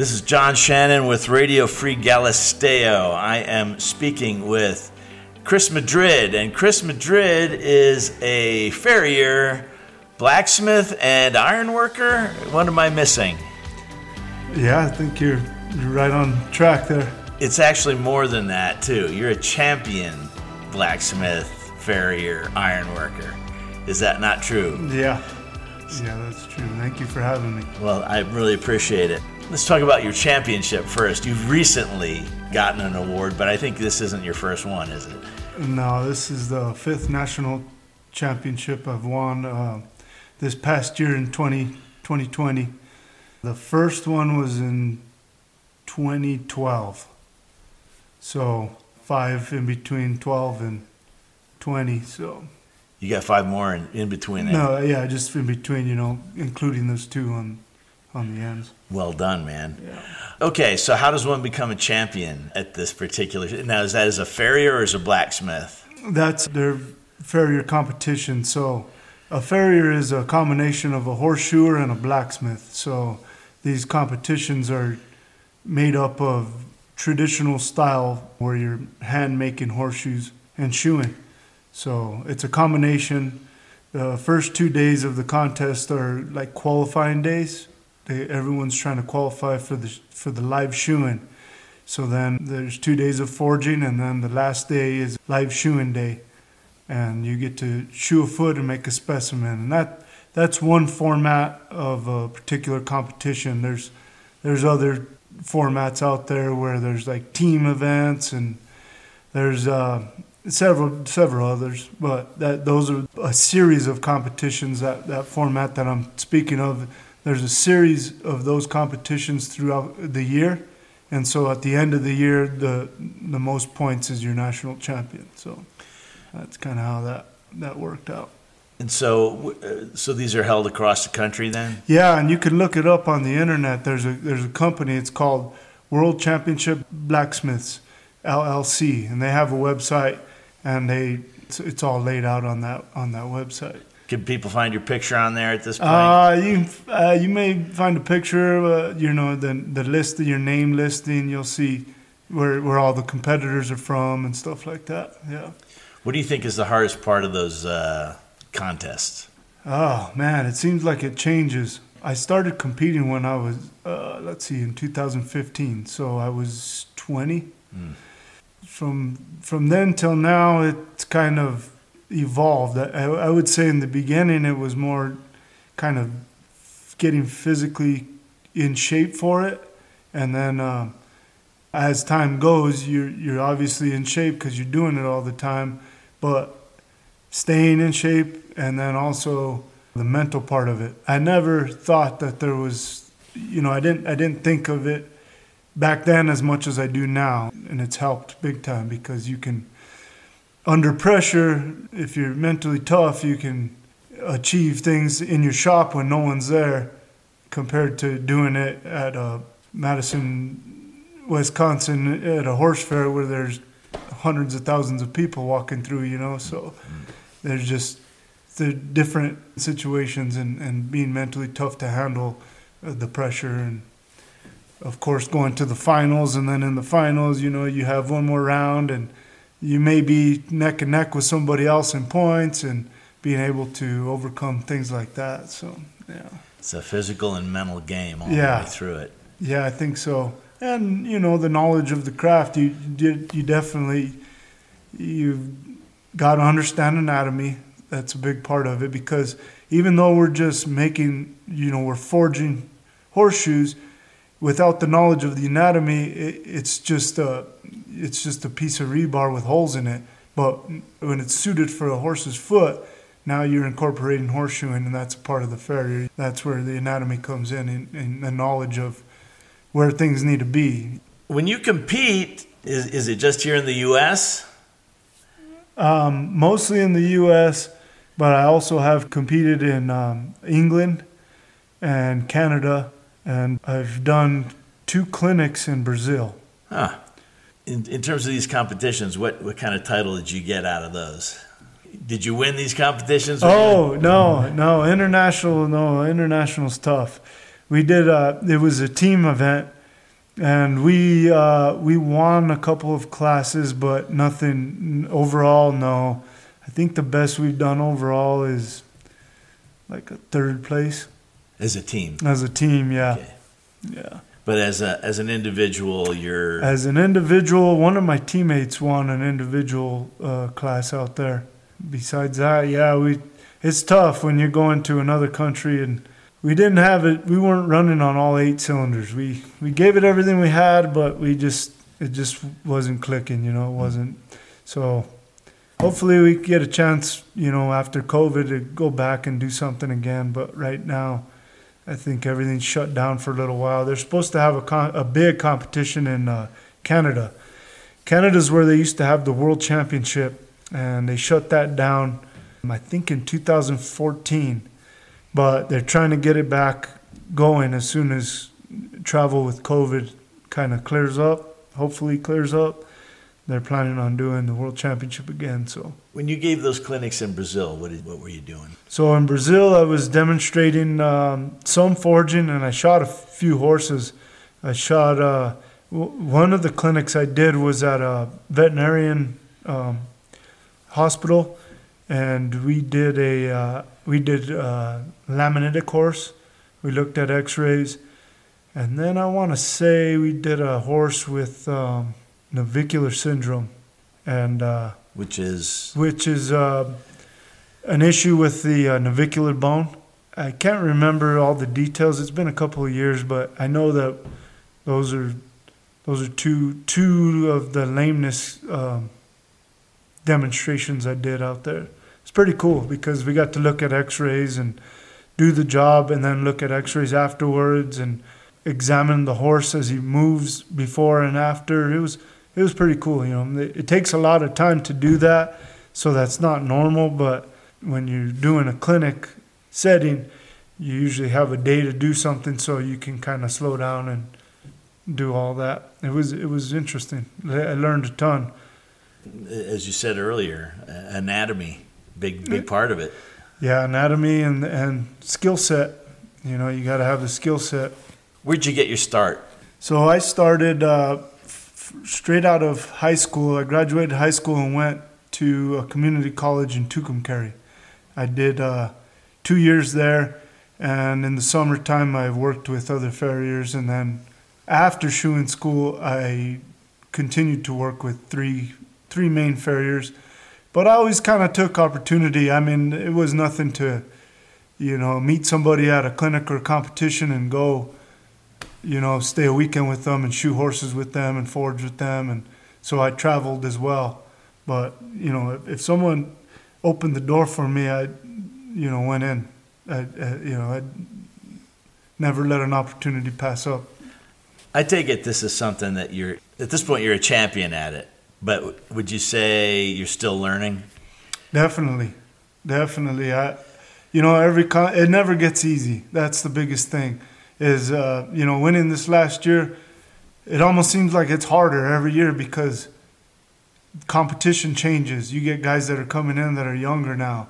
This is John Shannon with Radio Free Galisteo. I am speaking with Chris Madrid, and Chris Madrid is a farrier, blacksmith, and ironworker. What am I missing? Yeah, I think you're, you're right on track there. It's actually more than that, too. You're a champion blacksmith, farrier, ironworker. Is that not true? Yeah. Yeah, that's true. Thank you for having me. Well, I really appreciate it. Let's talk about your championship first. You've recently gotten an award, but I think this isn't your first one, is it? No, this is the fifth national championship I've won uh, this past year in 20, 2020. The first one was in 2012. So five in between 12 and 20. So you got five more in, in between there. No, yeah, just in between, you know, including those two on on the ends. Well done, man. Yeah. Okay, so how does one become a champion at this particular? Now, is that as a farrier or as a blacksmith? That's their farrier competition. So, a farrier is a combination of a horseshoer and a blacksmith. So, these competitions are made up of traditional style where you're hand making horseshoes and shoeing. So it's a combination. The first two days of the contest are like qualifying days. They, everyone's trying to qualify for the for the live shoeing. So then there's two days of forging, and then the last day is live shoeing day, and you get to shoe a foot and make a specimen. And that that's one format of a particular competition. There's there's other formats out there where there's like team events and there's uh, several several others, but that those are a series of competitions. That that format that I'm speaking of, there's a series of those competitions throughout the year, and so at the end of the year, the the most points is your national champion. So that's kind of how that that worked out. And so, uh, so these are held across the country, then. Yeah, and you can look it up on the internet. There's a there's a company. It's called World Championship Blacksmiths LLC, and they have a website and they it's, it's, all laid out on that on that website. Can people find your picture on there at this point? Uh, you uh, you may find a picture, uh, you know, the the list, of your name listing. You'll see where where all the competitors are from and stuff like that. Yeah. What do you think is the hardest part of those uh, contests? Oh man, it seems like it changes. I started competing when I was, uh, let's see, in 2015. So I was 20. Mm from from then till now, it's kind of evolved. I, I would say in the beginning it was more kind of getting physically in shape for it, and then uh, as time goes, you're you're obviously in shape because you're doing it all the time, but staying in shape and then also the mental part of it. I never thought that there was, you know, I didn't I didn't think of it back then as much as I do now. And it's helped big time because you can, under pressure, if you're mentally tough, you can achieve things in your shop when no one's there compared to doing it at uh, Madison, Wisconsin at a horse fair where there's hundreds of thousands of people walking through, you know. So there's just the different situations and, and being mentally tough to handle uh, the pressure and of course, going to the finals, and then in the finals, you know, you have one more round, and you may be neck and neck with somebody else in points, and being able to overcome things like that. So, yeah, it's a physical and mental game all yeah. the way through it. Yeah, I think so. And you know, the knowledge of the craft, you did. you definitely you've got to understand anatomy. That's a big part of it because even though we're just making, you know, we're forging horseshoes without the knowledge of the anatomy, it, it's just a it's just a piece of rebar with holes in it. But when it's suited for a horse's foot, now you're incorporating horseshoeing, and that's a part of the farrier. That's where the anatomy comes in, and, the knowledge of where things need to be. When you compete, is is it just here in the U.S.? Um, mostly in the U.S., but I also have competed in um, England and Canada and I've done two clinics in Brazil. Huh. In, in terms of these competitions, what, what kind of title did you get out of those? Did you win these competitions? Oh no, no international, no international's tough. We did. Uh, it was a team event, and we uh, we won a couple of classes, but nothing overall. No, I think the best we've done overall is like a third place as a team. As a team, yeah, Okay. yeah. But as a as an individual, you're As an individual, one of my teammates won an individual uh, class out there. Besides that, yeah, we it's tough when you're going to another country and we didn't have it. We weren't running on all eight cylinders. We we gave it everything we had, but we just it just wasn't clicking. You know, it wasn't. So hopefully we get a chance. You know, after COVID, to go back and do something again. But right now. I think everything's shut down for a little while. They're supposed to have a, con- a big competition in uh, Canada. Canada's where they used to have the World Championship, and they shut that down, I think, in 2014. But they're trying to get it back going as soon as travel with COVID kind of clears up, hopefully clears up. They're planning on doing the World Championship again. So, when you gave those clinics in Brazil, what did, what were you doing? so in Brazil, I was demonstrating um, some forging, and I shot a few horses. I shot uh, w- one of the clinics I did was at a veterinarian um, hospital, and we did a uh, we did uh, laminitic horse. We looked at X-rays, and then I want to say we did a horse with um, navicular syndrome, and uh, Which is which is uh, an issue with the uh, navicular bone. I can't remember all the details. It's been a couple of years, but I know that those are those are two two of the lameness um, demonstrations I did out there. It's pretty cool because we got to look at X-rays and do the job, and then look at X-rays afterwards and examine the horse as he moves before and after. It was it was pretty cool. You know, it, it takes a lot of time to do that, so that's not normal. But when you're doing a clinic setting, you usually have a day to do something, so you can kind of slow down and do all that. It was it was interesting. I learned a ton. as you said earlier, anatomy, big big part of it. Yeah, anatomy and and skill set. You know, you got to have the skill set. Where'd you get your start? So I started uh, straight out of high school. I graduated high school and went to a community college in Tucumcari. I did uh, two years there, and in the summertime I worked with other farriers. And then after shoeing school, I continued to work with three three main farriers. But I always kind of took opportunity. I mean, it was nothing to, you know, meet somebody at a clinic or competition and go you know, stay a weekend with them and shoe horses with them and forage with them. And so I traveled as well. But, you know, if, if someone opened the door for me, I, you know, went in. I, I, you know, I'd never let an opportunity pass up. I take it this is something that you're at this point you're a champion at it. But would you say you're still learning? Definitely, definitely. I, you know, every con- it never gets easy. That's the biggest thing. Is uh, you know, winning this last year, it almost seems like it's harder every year because competition changes. You get guys that are coming in that are younger now.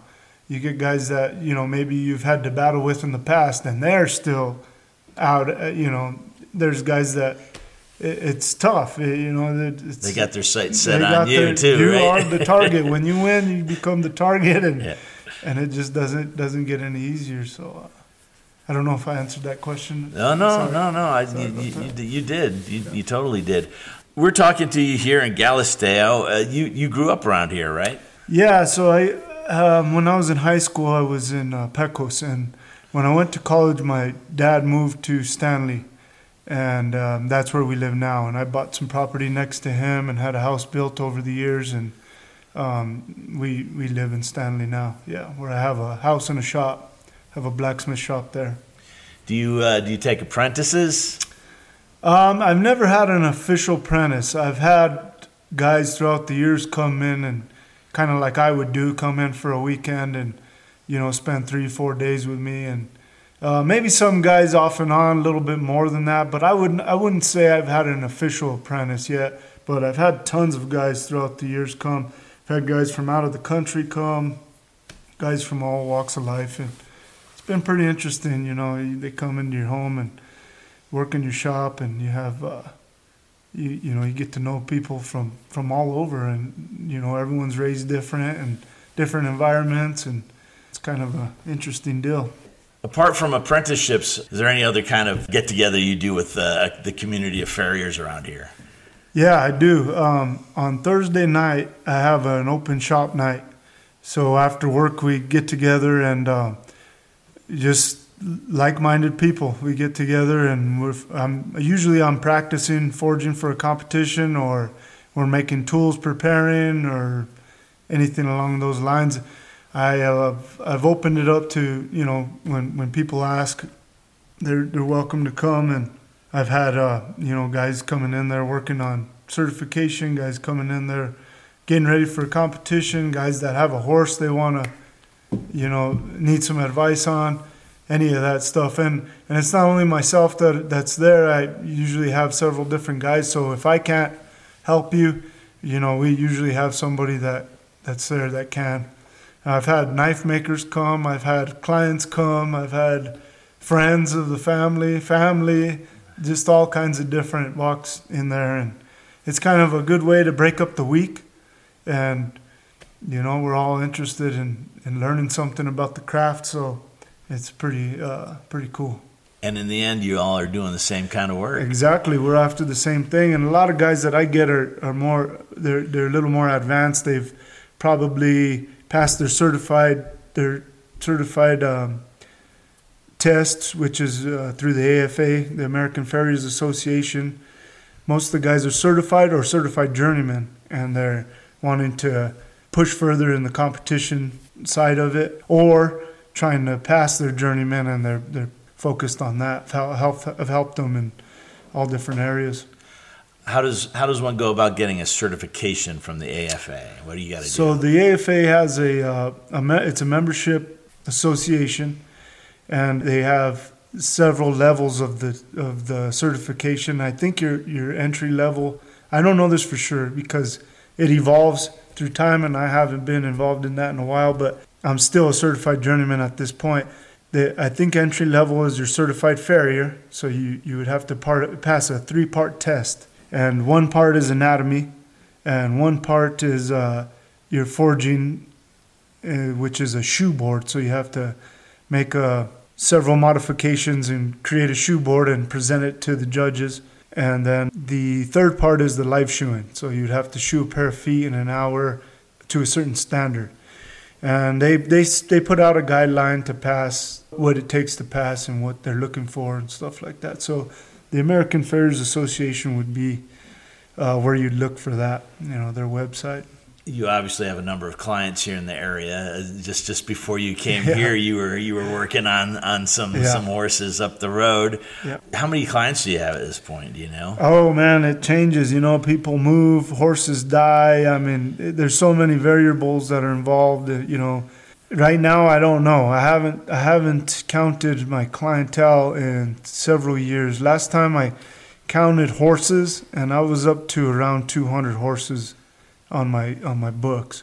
You get guys that you know maybe you've had to battle with in the past, and they're still out. uh, You know, there's guys that it, it's tough. You know, it's, They got their sights set on you their- too, You right? are the target. when you win, you become the target, and Yeah. and it just doesn't doesn't get any easier. So, I don't know if I answered that question. No, no, Sorry. no, no. I, you, you, you, did. You, you totally did. We're talking to you here in Galisteo. Uh, you you grew up around here, right? Yeah. So I um, when I was in high school, I was in uh, Pecos, and when I went to college, my dad moved to Stanley, and um, that's where we live now. And I bought some property next to him and had a house built over the years, and um, we we live in Stanley now. Yeah, where I have a house and a shop, have a blacksmith shop there. Do you uh, do you take apprentices? Um, I've never had an official apprentice. I've had guys throughout the years come in and kind of like I would do, come in for a weekend and you know spend three four days with me and. Uh, maybe some guys off and on a little bit more than that, but I wouldn't. I wouldn't say I've had an official apprentice yet. But I've had tons of guys throughout the years come. I've had guys from out of the country come, guys from all walks of life, and been pretty interesting. You know, they come into your home and work in your shop, and you have uh, you you know you get to know people from from all over, and you know everyone's raised different and different environments, and it's kind of an interesting deal. Apart from apprenticeships, is there any other kind of get together you do with uh, the community of farriers around here? Yeah, I do. Um, on Thursday night, I have an open shop night. So after work, we get together and uh, just like-minded people. We get together and we're. I'm, usually I'm practicing forging for a competition, or we're making tools, preparing, or anything along those lines. I uh, I've opened it up to you know when when people ask, they're they're welcome to come, and I've had uh, you know guys coming in there working on certification, guys coming in there getting ready for a competition, guys that have a horse they want to you know need some advice on, any of that stuff, and and it's not only myself that that's there. I usually have several different guys, so if I can't help you, you know we usually have somebody that that's there that can. I've had knife makers come, I've had clients come, I've had friends of the family, family, just all kinds of different walks in there. And it's kind of a good way to break up the week. And, you know, we're all interested in, in learning something about the craft. So it's pretty, uh, pretty cool. And in the end, you all are doing the same kind of work. Exactly, we're after the same thing, and a lot of guys that I get are, are more they're they're a little more advanced. They've probably passed their certified their certified um, tests, which is uh, through the AFA, the American Farriers Association. Most of the guys are certified or certified journeymen, and they're wanting to push further in the competition side of it, or trying to pass their journeyman, and they're they're focused on that. Help have helped them in all different areas. How does how does one go about getting a certification from the AFA? What do you got to So do? So the AFA has a, uh, a me- it's a membership association, and they have several levels of the of the certification. I think your your entry level. I don't know this for sure because it evolves through time, and I haven't been involved in that in a while. But I'm still a certified journeyman at this point. The, I think entry level is your certified farrier, so you, you would have to part, pass a three part test and one part is anatomy, and one part is uh, your forging, uh, which is a shoe board. So you have to make uh, several modifications and create a shoe board and present it to the judges. And then the third part is the live shoeing. So you'd have to shoe a pair of feet in an hour to a certain standard. And they, they, they put out a guideline to pass what it takes to pass and what they're looking for and stuff like that. So the American Farriers Association would be uh, where you'd look for that, you know, their website. You obviously have a number of clients here in the area. Just just before you came Yeah. here, you were you were working on on some Yeah. some horses up the road. Yeah. How many clients do you have at this point? Do you know? Oh man, it changes. You know, people move, horses die. I mean, there's so many variables that are involved. You know, right now I don't know. I haven't I haven't counted my clientele in several years. Last time I counted horses, and I was up to around 200 horses on my on my books.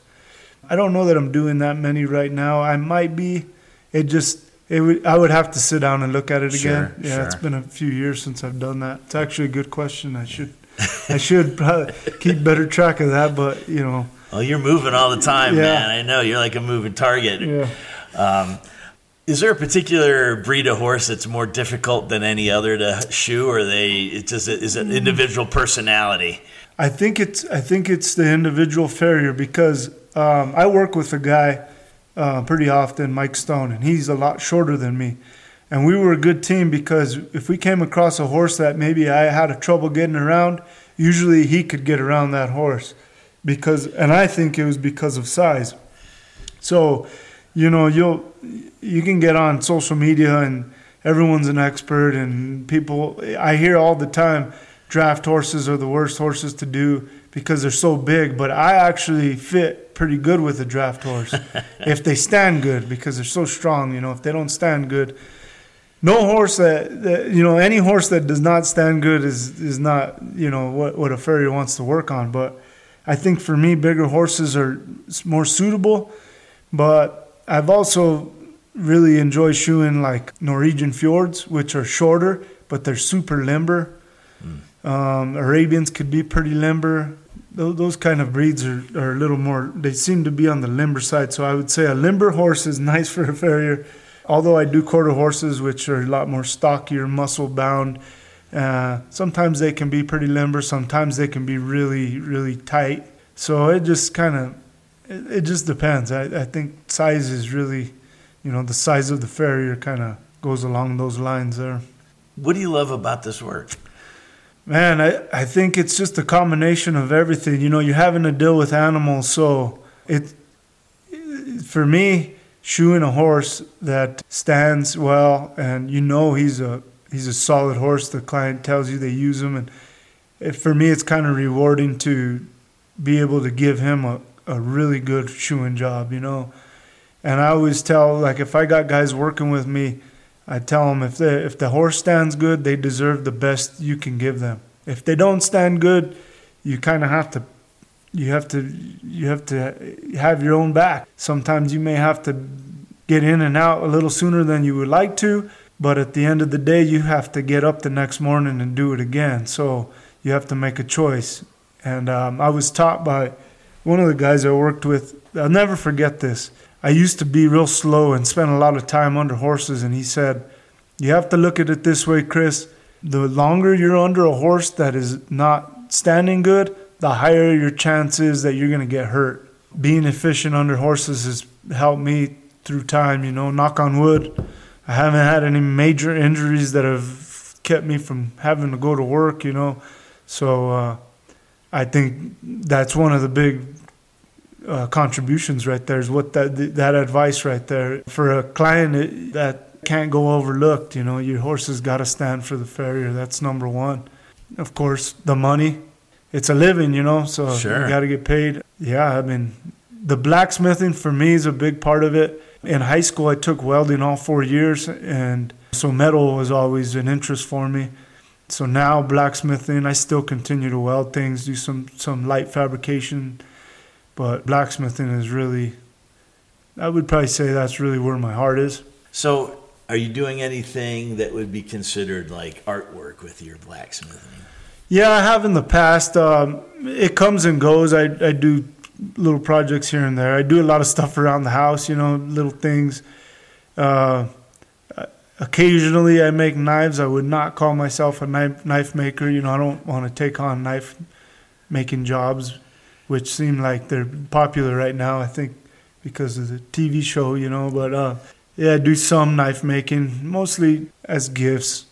I don't know that I'm doing that many right now. I might be. It just it would I would have to sit down and look at it again. Sure, yeah, it's sure. been a few years since I've done that. It's actually a good question. I should I should probably keep better track of that, but you know, Well, you're moving all the time, Yeah. man. I know you're like a moving target. yeah. Um, is there a particular breed of horse that's more difficult than any other to shoe, or they it's just is it an individual personality? I think it's I think it's the individual farrier because um, I work with a guy uh, pretty often, Mike Stone, and he's a lot shorter than me. And we were a good team because if we came across a horse that maybe I had a trouble getting around, usually he could get around that horse because and I think it was because of size. So, you know, you'll you can get on social media and everyone's an expert and people I hear all the time draft horses are the worst horses to do because they're so big, but I actually fit pretty good with a draft horse if they stand good because they're so strong, you know, if they don't stand good, no horse that, that you know any horse that does not stand good is is not you know what what a farrier wants to work on but i think for me bigger horses are more suitable but i've also really enjoyed shoeing like norwegian fjords which are shorter but they're super limber Um, Arabians could be pretty limber. Those, kind of breeds are, are a little more, they seem to be on the limber side. So I would say a limber horse is nice for a farrier. Although I do quarter horses, which are a lot more stockier, muscle bound. Uh, sometimes they can be pretty limber. Sometimes they can be really, really tight. So it just kind of, it, it, just depends. I, I think size is really, you know, the size of the farrier kind of goes along those lines there. What do you love about this work? Man, I, I think it's just a combination of everything. You know, you're having to deal with animals, so it for me, shoeing a horse that stands well and you know he's a he's a solid horse. The client tells you they use him, and it, for me, it's kind of rewarding to be able to give him a, a really good shoeing job. You know, and I always tell like if I got guys working with me I tell them if the if the horse stands good, they deserve the best you can give them. If they don't stand good, you kind of have to you have to you have to have your own back. Sometimes you may have to get in and out a little sooner than you would like to, but at the end of the day, you have to get up the next morning and do it again. So you have to make a choice. And um, I was taught by one of the guys I worked with. I'll never forget this. I used to be real slow and spend a lot of time under horses, and he said, You have to look at it this way, Chris. The longer you're under a horse that is not standing good, the higher your chances that you're going to get hurt. Being efficient under horses has helped me through time, you know, knock on wood. I haven't had any major injuries that have kept me from having to go to work, you know. So uh, I think that's one of the big uh, contributions right there is what that that advice right there for a client that can't go overlooked. You know, your horse has got to stand for the farrier. That's number one. Of course, the money. It's a living, you know, so sure. you got to get paid. Yeah, I mean, the blacksmithing for me is a big part of it. In high school, I took welding all four years, and so metal was always an interest for me. So now blacksmithing, I still continue to weld things, do some some light fabrication but blacksmithing is really, I would probably say that's really where my heart is. So, are you doing anything that would be considered like artwork with your blacksmithing? Yeah, I have in the past. Um, it comes and goes. I, I do little projects here and there. I do a lot of stuff around the house, you know, little things. Uh, occasionally, I make knives. I would not call myself a knife, knife maker. You know, I don't want to take on knife making jobs which seem like they're popular right now. I think because of the TV show, you know. But uh, yeah, I do some knife making, mostly as gifts.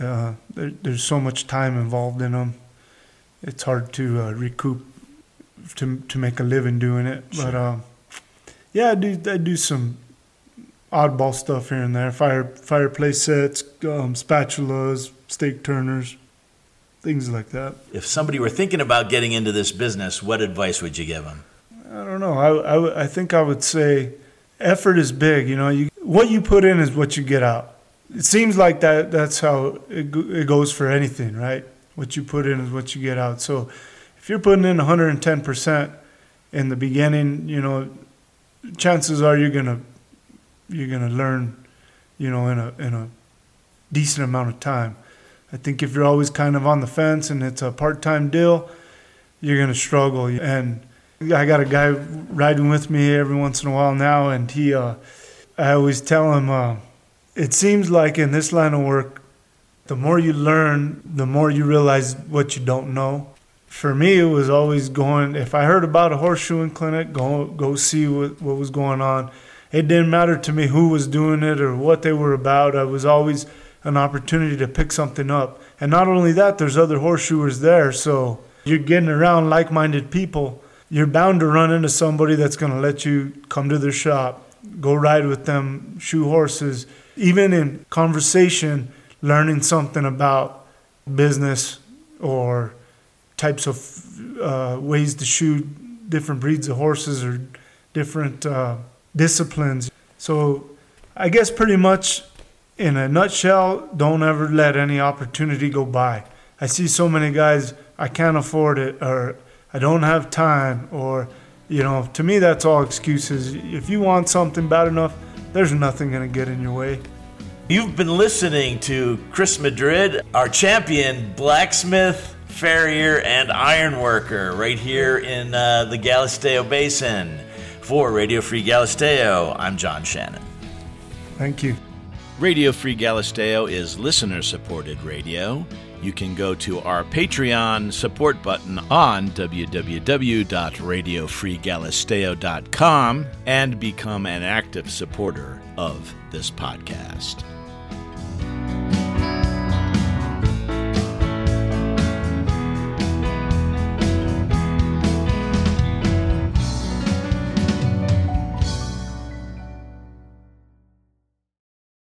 Uh, there, there's so much time involved in them. It's hard to uh, recoup to to make a living doing it. Sure. But uh, yeah, I do I do some oddball stuff here and there. Fire fireplace sets, um, spatulas, steak turners things like that. If somebody were thinking about getting into this business, what advice would you give them? I don't know. I, I, I think I would say effort is big. You know, you, what you put in is what you get out. It seems like that. That's how it, it goes for anything, right? What you put in is what you get out. So, if you're putting in 110 percent in the beginning, you know, chances are you're gonna you're gonna learn, you know, in a in a decent amount of time. I think if you're always kind of on the fence and it's a part time deal, you're going to struggle. And I got a guy riding with me every once in a while now, and he, uh, I always tell him, uh, it seems like in this line of work, the more you learn, the more you realize what you don't know. For me, it was always going. If I heard about a horseshoeing clinic, go go see what, what was going on. It didn't matter to me who was doing it or what they were about. I was always an opportunity to pick something up. And not only that, there's other horseshoers there. So you're getting around like minded people. You're bound to run into somebody that's going to let you come to their shop, go ride with them, shoe horses. Even in conversation, learning something about business or types of uh, ways to shoe different breeds of horses or different uh, disciplines. So I guess pretty much in a nutshell, don't ever let any opportunity go by. I see so many guys, I can't afford it, or I don't have time, or, you know, to me, that's all excuses. If you want something bad enough, there's nothing going to get in your way. You've been listening to Chris Madrid, our champion blacksmith, farrier, and ironworker right here in uh, the Galisteo Basin. For Radio Free Galisteo, I'm John Shannon. Thank you. Radio Free Galisteo is listener supported radio. You can go to our Patreon support button on www.radiofreegalisteo.com and become an active supporter of this podcast.